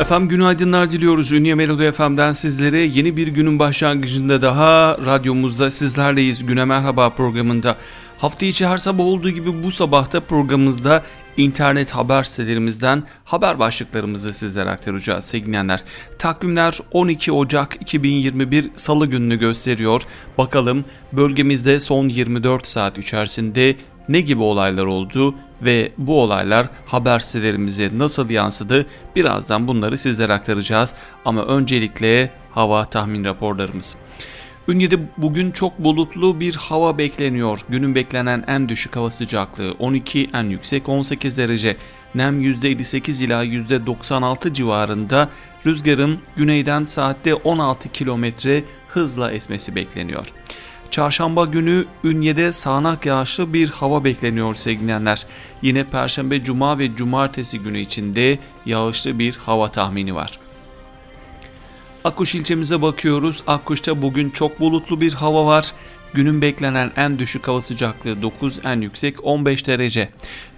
Efendim günaydınlar diliyoruz. Ünye Melodi FM'den sizlere yeni bir günün başlangıcında daha radyomuzda sizlerleyiz. Güne Merhaba programında. Hafta içi her sabah olduğu gibi bu sabahta programımızda internet haber sitelerimizden haber başlıklarımızı sizlere aktaracağız sevgilenler. Takvimler 12 Ocak 2021 Salı gününü gösteriyor. Bakalım bölgemizde son 24 saat içerisinde ne gibi olaylar oldu ve bu olaylar haber sitelerimize nasıl yansıdı birazdan bunları sizlere aktaracağız. Ama öncelikle hava tahmin raporlarımız. Ünye'de bugün çok bulutlu bir hava bekleniyor. Günün beklenen en düşük hava sıcaklığı 12, en yüksek 18 derece. Nem %58 ila %96 civarında. Rüzgarın güneyden saatte 16 kilometre hızla esmesi bekleniyor. Çarşamba günü Ünye'de sağanak yağışlı bir hava bekleniyor sevgilenler. Yine Perşembe, Cuma ve Cumartesi günü içinde yağışlı bir hava tahmini var. Akkuş ilçemize bakıyoruz. Akkuş'ta bugün çok bulutlu bir hava var. Günün beklenen en düşük hava sıcaklığı 9, en yüksek 15 derece.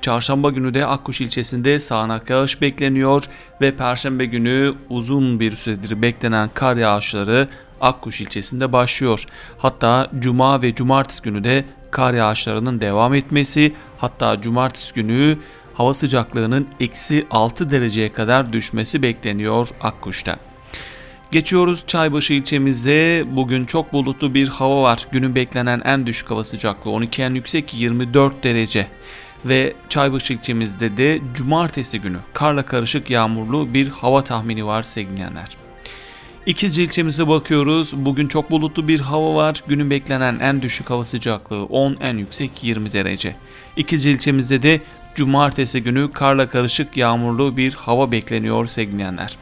Çarşamba günü de Akkuş ilçesinde sağanak yağış bekleniyor ve Perşembe günü uzun bir süredir beklenen kar yağışları Akkuş ilçesinde başlıyor. Hatta Cuma ve Cumartesi günü de kar yağışlarının devam etmesi, hatta Cumartesi günü hava sıcaklığının eksi 6 dereceye kadar düşmesi bekleniyor Akkuş'ta. Geçiyoruz Çaybaşı ilçemizde. Bugün çok bulutlu bir hava var. Günün beklenen en düşük hava sıcaklığı 12 en yüksek 24 derece. Ve Çaybaşı ilçemizde de cumartesi günü karla karışık yağmurlu bir hava tahmini var sevgilenler. İkizce ilçemize bakıyoruz. Bugün çok bulutlu bir hava var. Günün beklenen en düşük hava sıcaklığı 10, en yüksek 20 derece. İkizce ilçemizde de cumartesi günü karla karışık yağmurlu bir hava bekleniyor sevgilenler.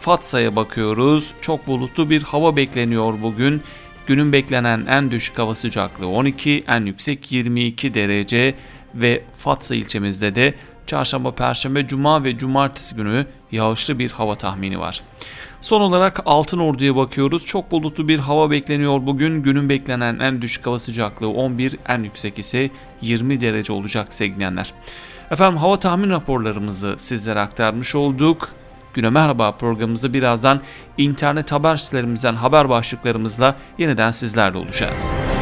Fatsa'ya bakıyoruz. Çok bulutlu bir hava bekleniyor bugün. Günün beklenen en düşük hava sıcaklığı 12, en yüksek 22 derece ve Fatsa ilçemizde de çarşamba, perşembe, cuma ve cumartesi günü yağışlı bir hava tahmini var. Son olarak Altın Ordu'ya bakıyoruz. Çok bulutlu bir hava bekleniyor bugün. Günün beklenen en düşük hava sıcaklığı 11, en yüksek ise 20 derece olacak sevgilenler. Efendim hava tahmin raporlarımızı sizlere aktarmış olduk. Güne Merhaba programımızda birazdan internet haber sitelerimizden haber başlıklarımızla yeniden sizlerle olacağız. Ünye,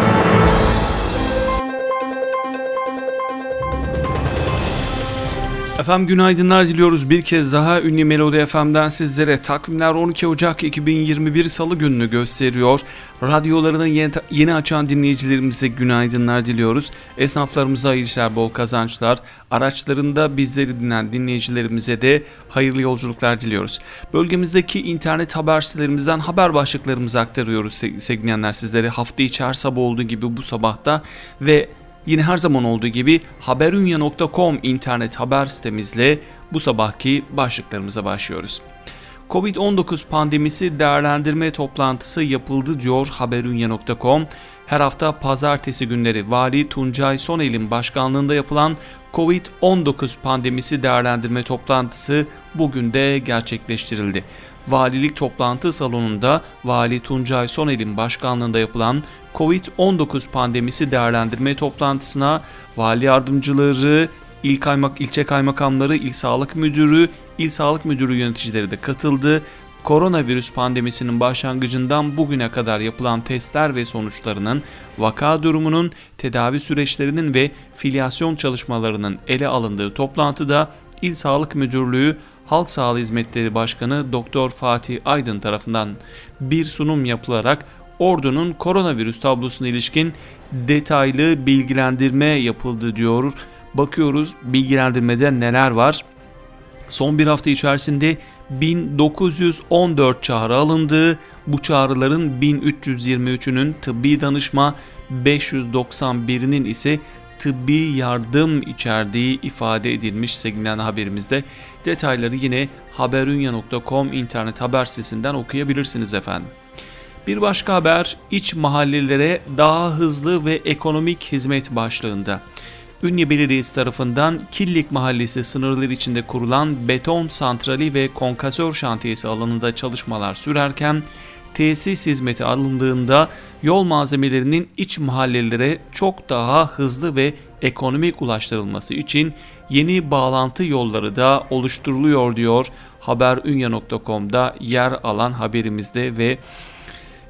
Efendim günaydınlar diliyoruz bir kez daha Ünlü Melodi FM'den sizlere takvimler 12 Ocak 2021 Salı gününü gösteriyor. Radyolarını yeni, açan dinleyicilerimize günaydınlar diliyoruz. Esnaflarımıza hayırlı işler, bol kazançlar. Araçlarında bizleri dinleyen dinleyicilerimize de hayırlı yolculuklar diliyoruz. Bölgemizdeki internet haber sitelerimizden haber başlıklarımızı aktarıyoruz sevgilenler sizlere. Hafta içi her sabah olduğu gibi bu sabahta ve Yine her zaman olduğu gibi haberunya.com internet haber sitemizle bu sabahki başlıklarımıza başlıyoruz. Covid-19 pandemisi değerlendirme toplantısı yapıldı diyor haberunya.com. Her hafta pazartesi günleri Vali Tuncay Sonel'in başkanlığında yapılan Covid-19 pandemisi değerlendirme toplantısı bugün de gerçekleştirildi. Valilik toplantı salonunda Vali Tuncay Sonel'in başkanlığında yapılan Covid-19 pandemisi değerlendirme toplantısına vali yardımcıları, il kaymak, ilçe kaymakamları, il sağlık müdürü, il sağlık müdürü yöneticileri de katıldı. Koronavirüs pandemisinin başlangıcından bugüne kadar yapılan testler ve sonuçlarının, vaka durumunun, tedavi süreçlerinin ve filyasyon çalışmalarının ele alındığı toplantıda İl Sağlık Müdürlüğü Halk Sağlığı Hizmetleri Başkanı Doktor Fatih Aydın tarafından bir sunum yapılarak ordunun koronavirüs tablosuna ilişkin detaylı bilgilendirme yapıldı diyor. Bakıyoruz bilgilendirmede neler var. Son bir hafta içerisinde 1914 çağrı alındığı, bu çağrıların 1323'ünün tıbbi danışma, 591'inin ise tıbbi yardım içerdiği ifade edilmiş sevgili haberimizde. Detayları yine haberunya.com internet haber sitesinden okuyabilirsiniz efendim. Bir başka haber iç mahallelere daha hızlı ve ekonomik hizmet başlığında. Ünye Belediyesi tarafından Killik Mahallesi sınırları içinde kurulan beton santrali ve konkasör şantiyesi alanında çalışmalar sürerken tesis hizmeti alındığında yol malzemelerinin iç mahallelere çok daha hızlı ve ekonomik ulaştırılması için yeni bağlantı yolları da oluşturuluyor diyor haberunya.com'da yer alan haberimizde ve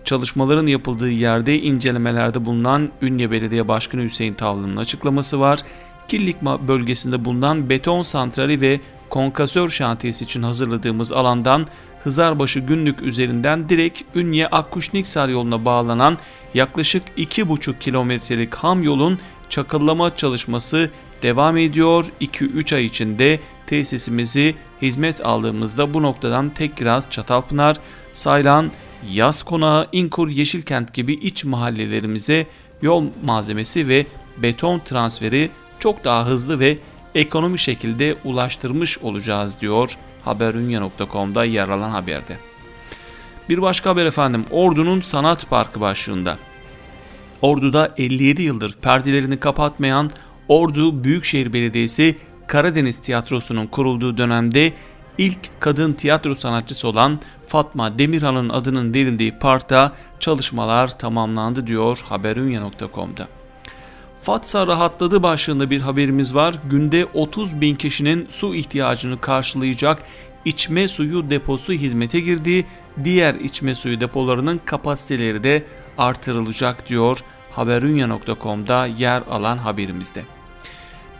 çalışmaların yapıldığı yerde incelemelerde bulunan Ünye Belediye Başkanı Hüseyin Tavlı'nın açıklaması var. Killik bölgesinde bulunan beton santrali ve konkasör şantiyesi için hazırladığımız alandan Hızarbaşı günlük üzerinden direkt Ünye Akkuşniksar yoluna bağlanan yaklaşık 2,5 kilometrelik ham yolun çakıllama çalışması devam ediyor. 2-3 ay içinde tesisimizi hizmet aldığımızda bu noktadan Tekkiraz, Çatalpınar, Saylan, Yaz Konağı, İnkur, Yeşilkent gibi iç mahallelerimize yol malzemesi ve beton transferi çok daha hızlı ve ekonomi şekilde ulaştırmış olacağız diyor haberunya.com'da yer alan haberde. Bir başka haber efendim Ordu'nun Sanat Parkı başlığında. Ordu'da 57 yıldır perdelerini kapatmayan Ordu Büyükşehir Belediyesi Karadeniz Tiyatrosu'nun kurulduğu dönemde ilk kadın tiyatro sanatçısı olan Fatma Demirhan'ın adının verildiği parkta çalışmalar tamamlandı diyor haberunya.com'da. Fatsa rahatladı başlığında bir haberimiz var. Günde 30 bin kişinin su ihtiyacını karşılayacak içme suyu deposu hizmete girdi. Diğer içme suyu depolarının kapasiteleri de artırılacak diyor haberunya.com'da yer alan haberimizde.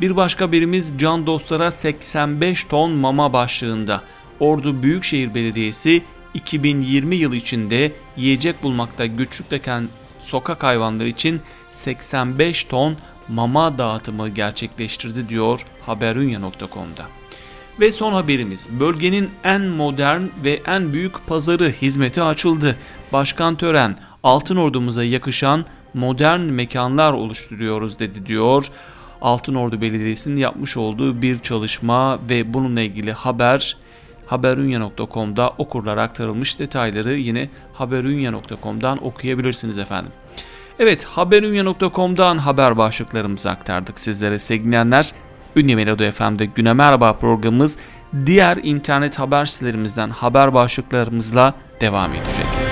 Bir başka haberimiz can dostlara 85 ton mama başlığında. Ordu Büyükşehir Belediyesi 2020 yılı içinde yiyecek bulmakta güçlükteken sokak hayvanları için 85 ton mama dağıtımı gerçekleştirdi diyor haberunya.com'da. Ve son haberimiz bölgenin en modern ve en büyük pazarı hizmete açıldı. Başkan Tören Altın Ordumuza yakışan modern mekanlar oluşturuyoruz dedi diyor. Altın Ordu Belediyesi'nin yapmış olduğu bir çalışma ve bununla ilgili haber haberunya.com'da okurlara aktarılmış detayları yine haberunya.com'dan okuyabilirsiniz efendim. Evet haberunya.com'dan haber başlıklarımızı aktardık sizlere sevgilenler. Ünlü Melodi FM'de Güne Merhaba programımız diğer internet haber sitelerimizden haber başlıklarımızla devam edecek.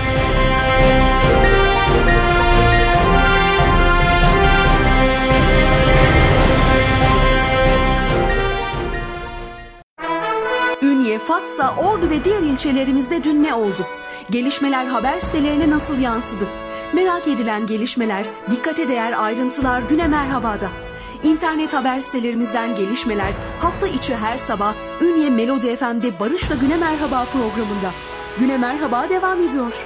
Fatsa, Ordu ve diğer ilçelerimizde dün ne oldu? Gelişmeler haber sitelerine nasıl yansıdı? Merak edilen gelişmeler, dikkate değer ayrıntılar Güne Merhaba'da. İnternet haber sitelerimizden gelişmeler hafta içi her sabah Ünye Melodi FM'de Barış'la Güne Merhaba programında. Güne Merhaba devam ediyor.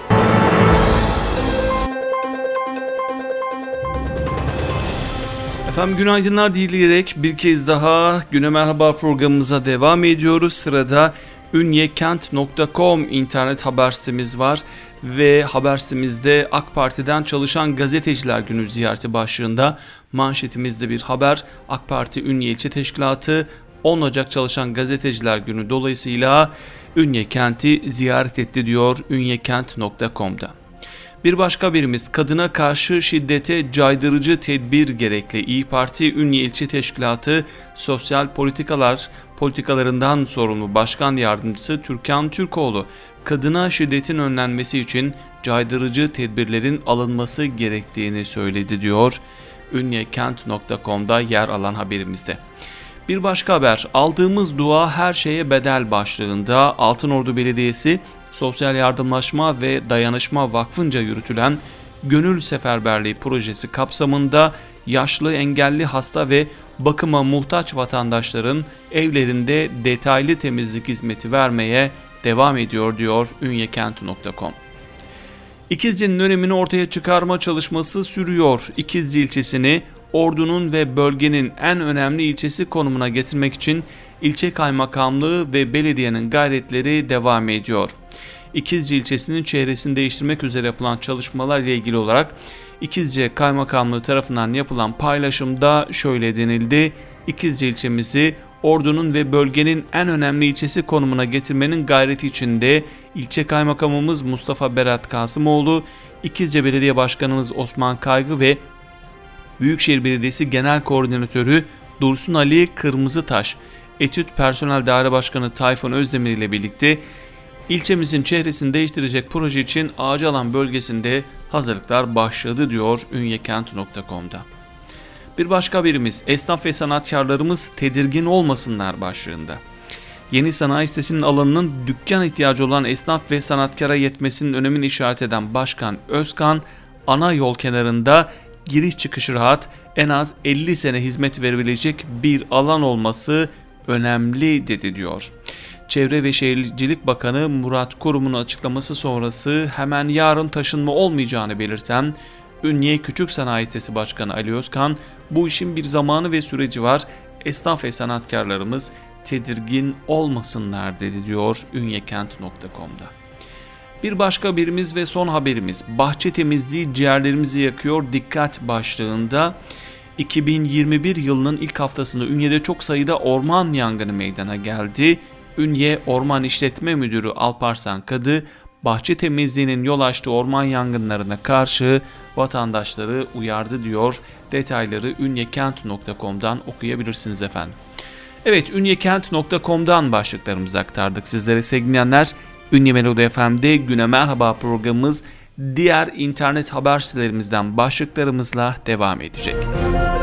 Efendim günaydınlar dileyerek bir kez daha Güne Merhaba programımıza devam ediyoruz. Sırada ünyekent.com internet haber sitemiz var ve haber sitemizde AK Parti'den çalışan gazeteciler günü ziyareti başlığında manşetimizde bir haber. AK Parti Ünye İlçe Teşkilatı 10 Ocak çalışan gazeteciler günü dolayısıyla Ünye kenti ziyaret etti diyor ünyekent.com'da. Bir başka birimiz kadına karşı şiddete caydırıcı tedbir gerekli. İyi Parti Ünye İlçe Teşkilatı Sosyal Politikalar politikalarından sorumlu Başkan Yardımcısı Türkan Türkoğlu, kadına şiddetin önlenmesi için caydırıcı tedbirlerin alınması gerektiğini söyledi diyor ünyekent.com'da yer alan haberimizde. Bir başka haber aldığımız dua her şeye bedel başlığında Altınordu Belediyesi Sosyal Yardımlaşma ve Dayanışma Vakfı'nca yürütülen Gönül Seferberliği projesi kapsamında yaşlı, engelli, hasta ve bakıma muhtaç vatandaşların evlerinde detaylı temizlik hizmeti vermeye devam ediyor diyor ünyekent.com. İkizce'nin önemini ortaya çıkarma çalışması sürüyor. İkizce ilçesini ordunun ve bölgenin en önemli ilçesi konumuna getirmek için ilçe kaymakamlığı ve belediyenin gayretleri devam ediyor. İkizce ilçesinin çehresini değiştirmek üzere yapılan çalışmalar ile ilgili olarak İkizce Kaymakamlığı tarafından yapılan paylaşımda şöyle denildi. İkizce ilçemizi ordunun ve bölgenin en önemli ilçesi konumuna getirmenin gayreti içinde ilçe kaymakamımız Mustafa Berat Kasımoğlu, İkizce Belediye Başkanımız Osman Kaygı ve Büyükşehir Belediyesi Genel Koordinatörü Dursun Ali Kırmızıtaş, Etüt Personel Daire Başkanı Tayfun Özdemir ile birlikte ilçemizin çehresini değiştirecek proje için Ağacalan bölgesinde hazırlıklar başladı diyor ünyekent.com'da. Bir başka haberimiz esnaf ve sanatkarlarımız tedirgin olmasınlar başlığında. Yeni sanayi sitesinin alanının dükkan ihtiyacı olan esnaf ve sanatkara yetmesinin önemini işaret eden Başkan Özkan, ana yol kenarında giriş çıkış rahat en az 50 sene hizmet verebilecek bir alan olması önemli dedi diyor. Çevre ve Şehircilik Bakanı Murat Kurum'un açıklaması sonrası hemen yarın taşınma olmayacağını belirten Ünye Küçük Sanayi Sitesi Başkanı Ali Özkan, bu işin bir zamanı ve süreci var, esnaf ve sanatkarlarımız tedirgin olmasınlar dedi diyor ünyekent.com'da. Bir başka birimiz ve son haberimiz bahçe temizliği ciğerlerimizi yakıyor dikkat başlığında 2021 yılının ilk haftasında Ünye'de çok sayıda orman yangını meydana geldi. Ünye Orman İşletme Müdürü Alparslan Kadı bahçe temizliğinin yol açtığı orman yangınlarına karşı vatandaşları uyardı diyor. Detayları ünyekent.com'dan okuyabilirsiniz efendim. Evet ünyekent.com'dan başlıklarımızı aktardık sizlere sevgilenler. Ünye Melodi FM'de Güne Merhaba programımız diğer internet haber sitelerimizden başlıklarımızla devam edecek. Ünye,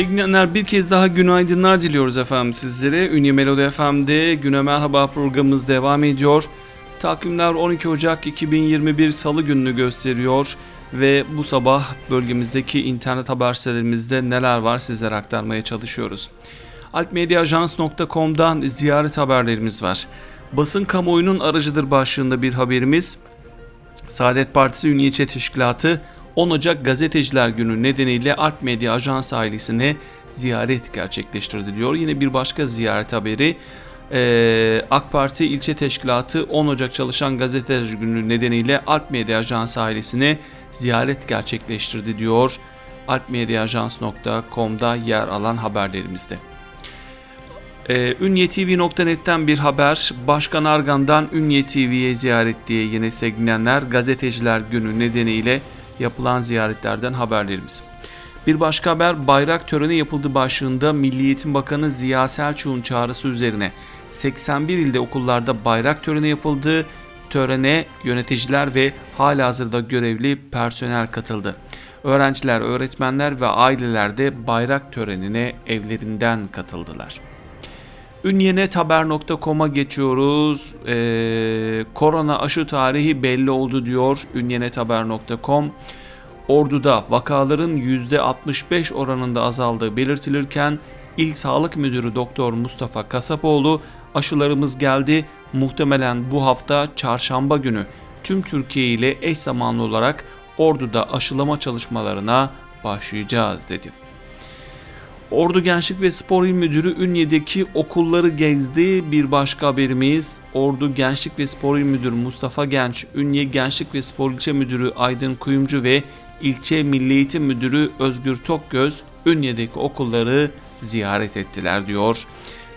Sevgili bir kez daha günaydınlar diliyoruz efendim sizlere. Ünye Melodi FM'de Güne Merhaba programımız devam ediyor. Takvimler 12 Ocak 2021 Salı gününü gösteriyor ve bu sabah bölgemizdeki internet haber sitelerimizde neler var sizlere aktarmaya çalışıyoruz. Altmediaajans.com'dan ziyaret haberlerimiz var. Basın kamuoyunun aracıdır başlığında bir haberimiz. Saadet Partisi Ünye Teşkilatı 10 Ocak Gazeteciler Günü nedeniyle Alp Medya Ajans ailesine ziyaret gerçekleştirdi diyor. Yine bir başka ziyaret haberi ee, AK Parti ilçe teşkilatı 10 Ocak çalışan gazeteciler günü nedeniyle Alp Medya Ajans ailesine ziyaret gerçekleştirdi diyor. alpmediaajans.com'da yer alan haberlerimizde. Ee, Ünyetv.net'ten bir haber. Başkan Argan'dan Ünye TV'ye ziyaret diye yine sevgilenler gazeteciler günü nedeniyle yapılan ziyaretlerden haberlerimiz. Bir başka haber bayrak töreni yapıldı başlığında Milli Eğitim Bakanı Ziya Selçuk'un çağrısı üzerine 81 ilde okullarda bayrak töreni yapıldı. Törene yöneticiler ve halihazırda görevli personel katıldı. Öğrenciler, öğretmenler ve aileler de bayrak törenine evlerinden katıldılar. Ünyenethaber.com'a geçiyoruz. Ee, korona aşı tarihi belli oldu diyor ünyenethaber.com. Ordu'da vakaların %65 oranında azaldığı belirtilirken İl Sağlık Müdürü Doktor Mustafa Kasapoğlu aşılarımız geldi. Muhtemelen bu hafta çarşamba günü tüm Türkiye ile eş zamanlı olarak Ordu'da aşılama çalışmalarına başlayacağız dedi. Ordu Gençlik ve Spor İl Müdürü Ünye'deki okulları gezdi. Bir başka haberimiz Ordu Gençlik ve Spor İl Müdürü Mustafa Genç, Ünye Gençlik ve Spor İlçe Müdürü Aydın Kuyumcu ve İlçe Milli Eğitim Müdürü Özgür Tokgöz Ünye'deki okulları ziyaret ettiler diyor.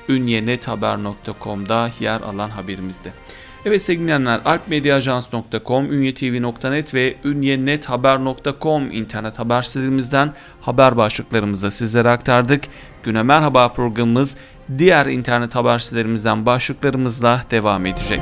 Ünyenethaber.com'da yer alan haberimizde. Evet sevgili dinleyenler alpmediaajans.com, ünyetv.net ve ünyenethaber.com internet haber sitelerimizden haber başlıklarımızı sizlere aktardık. Güne Merhaba programımız diğer internet haber sitelerimizden başlıklarımızla devam edecek.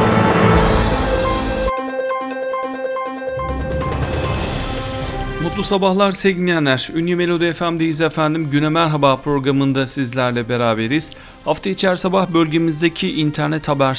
Mutlu sabahlar sevgili dinleyenler. Ünlü Melodi FM'deyiz efendim. Güne Merhaba programında sizlerle beraberiz. Hafta içi her sabah bölgemizdeki internet haber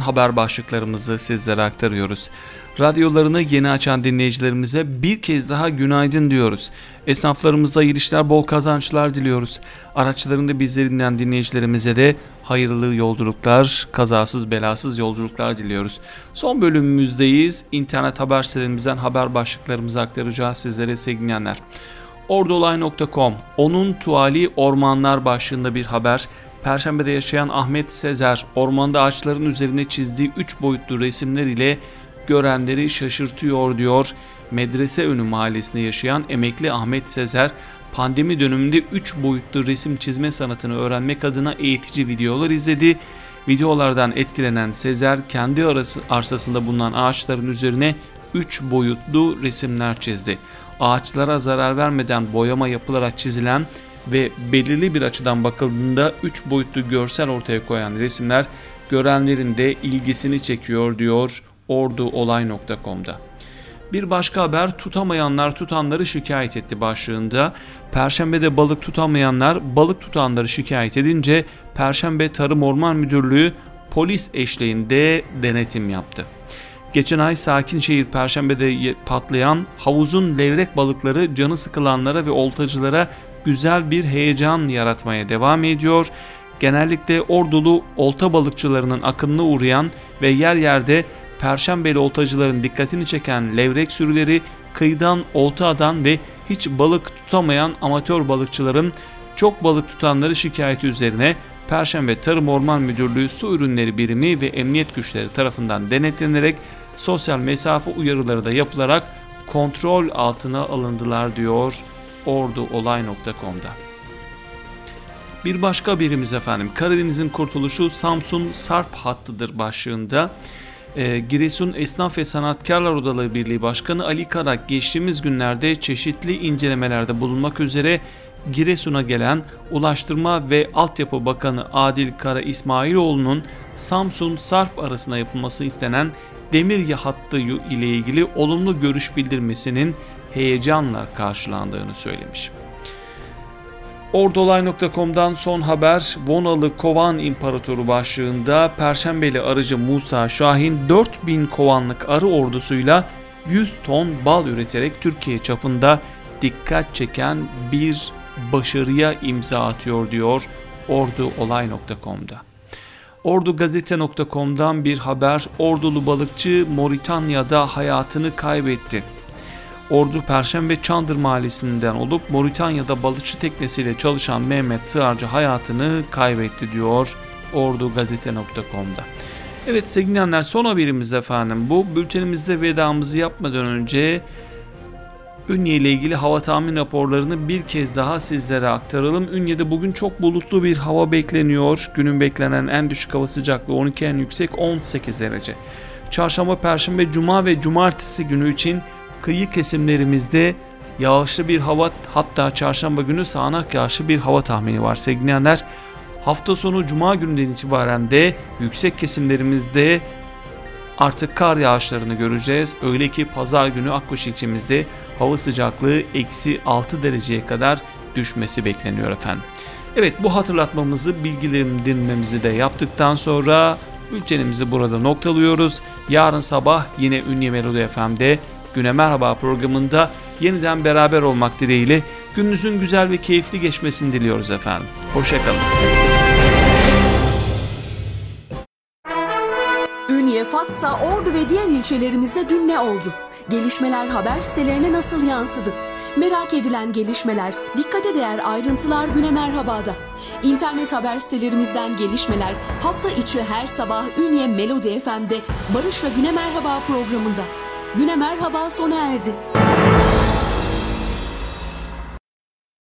haber başlıklarımızı sizlere aktarıyoruz. Radyolarını yeni açan dinleyicilerimize bir kez daha günaydın diyoruz. Esnaflarımıza hayırlı işler, bol kazançlar diliyoruz. Araçlarında bizleri dinleyen dinleyicilerimize de hayırlı yolculuklar, kazasız belasız yolculuklar diliyoruz. Son bölümümüzdeyiz. İnternet haber sitelerimizden haber başlıklarımızı aktaracağız sizlere sevgili Ordolay.com Onun tuali ormanlar başlığında bir haber. Perşembe'de yaşayan Ahmet Sezer ormanda ağaçların üzerine çizdiği 3 boyutlu resimler ile görenleri şaşırtıyor diyor. Medrese önü mahallesinde yaşayan emekli Ahmet Sezer pandemi döneminde 3 boyutlu resim çizme sanatını öğrenmek adına eğitici videolar izledi. Videolardan etkilenen Sezer kendi arası, arsasında bulunan ağaçların üzerine 3 boyutlu resimler çizdi. Ağaçlara zarar vermeden boyama yapılarak çizilen ve belirli bir açıdan bakıldığında 3 boyutlu görsel ortaya koyan resimler görenlerin de ilgisini çekiyor diyor orduolay.com'da. Bir başka haber tutamayanlar tutanları şikayet etti başlığında. Perşembe'de balık tutamayanlar balık tutanları şikayet edince Perşembe Tarım Orman Müdürlüğü polis eşliğinde denetim yaptı. Geçen ay Sakinşehir Perşembe'de patlayan havuzun levrek balıkları canı sıkılanlara ve oltacılara güzel bir heyecan yaratmaya devam ediyor. Genellikle ordulu olta balıkçılarının akınına uğrayan ve yer yerde Perşembeli oltacıların dikkatini çeken levrek sürüleri kıyıdan olta adan ve hiç balık tutamayan amatör balıkçıların çok balık tutanları şikayeti üzerine Perşembe Tarım Orman Müdürlüğü Su Ürünleri Birimi ve Emniyet Güçleri tarafından denetlenerek sosyal mesafe uyarıları da yapılarak kontrol altına alındılar diyor orduolay.com'da. Bir başka haberimiz efendim Karadeniz'in kurtuluşu Samsun Sarp hattıdır başlığında e, Giresun Esnaf ve Sanatkarlar Odaları Birliği Başkanı Ali Karak geçtiğimiz günlerde çeşitli incelemelerde bulunmak üzere Giresun'a gelen Ulaştırma ve Altyapı Bakanı Adil Kara İsmailoğlu'nun Samsun Sarp arasında yapılması istenen demir hattı ile ilgili olumlu görüş bildirmesinin heyecanla karşılandığını söylemiş. Ordolay.com'dan son haber Vonalı Kovan İmparatoru başlığında Perşembeli arıcı Musa Şahin 4000 kovanlık arı ordusuyla 100 ton bal üreterek Türkiye çapında dikkat çeken bir başarıya imza atıyor diyor orduolay.com'da. Ordugazete.com'dan bir haber Ordulu balıkçı Moritanya'da hayatını kaybetti. Ordu Perşembe Çandır Mahallesi'nden olup Moritanya'da balıkçı teknesiyle çalışan Mehmet Sığarcı hayatını kaybetti diyor ordugazete.com'da. Evet sevgili dinleyenler son haberimiz efendim bu. Bültenimizde vedamızı yapmadan önce Ünye ile ilgili hava tahmin raporlarını bir kez daha sizlere aktaralım. Ünye'de bugün çok bulutlu bir hava bekleniyor. Günün beklenen en düşük hava sıcaklığı 12 en yüksek 18 derece. Çarşamba, Perşembe, Cuma ve Cumartesi günü için kıyı kesimlerimizde yağışlı bir hava hatta çarşamba günü sağanak yağışlı bir hava tahmini var sevgili Hafta sonu cuma gününden itibaren de yüksek kesimlerimizde artık kar yağışlarını göreceğiz. Öyle ki pazar günü Akkuş ilçemizde hava sıcaklığı eksi 6 dereceye kadar düşmesi bekleniyor efendim. Evet bu hatırlatmamızı bilgilendirmemizi de yaptıktan sonra bültenimizi burada noktalıyoruz. Yarın sabah yine Ünlü Melodi FM'de Güne Merhaba programında yeniden beraber olmak dileğiyle gününüzün güzel ve keyifli geçmesini diliyoruz efendim. Hoşçakalın. Ünye, Fatsa, Ordu ve diğer ilçelerimizde dün ne oldu? Gelişmeler haber sitelerine nasıl yansıdı? Merak edilen gelişmeler, dikkate değer ayrıntılar güne merhabada. İnternet haber sitelerimizden gelişmeler hafta içi her sabah Ünye Melodi FM'de Barış ve Güne Merhaba programında. Güne Merhaba sona erdi.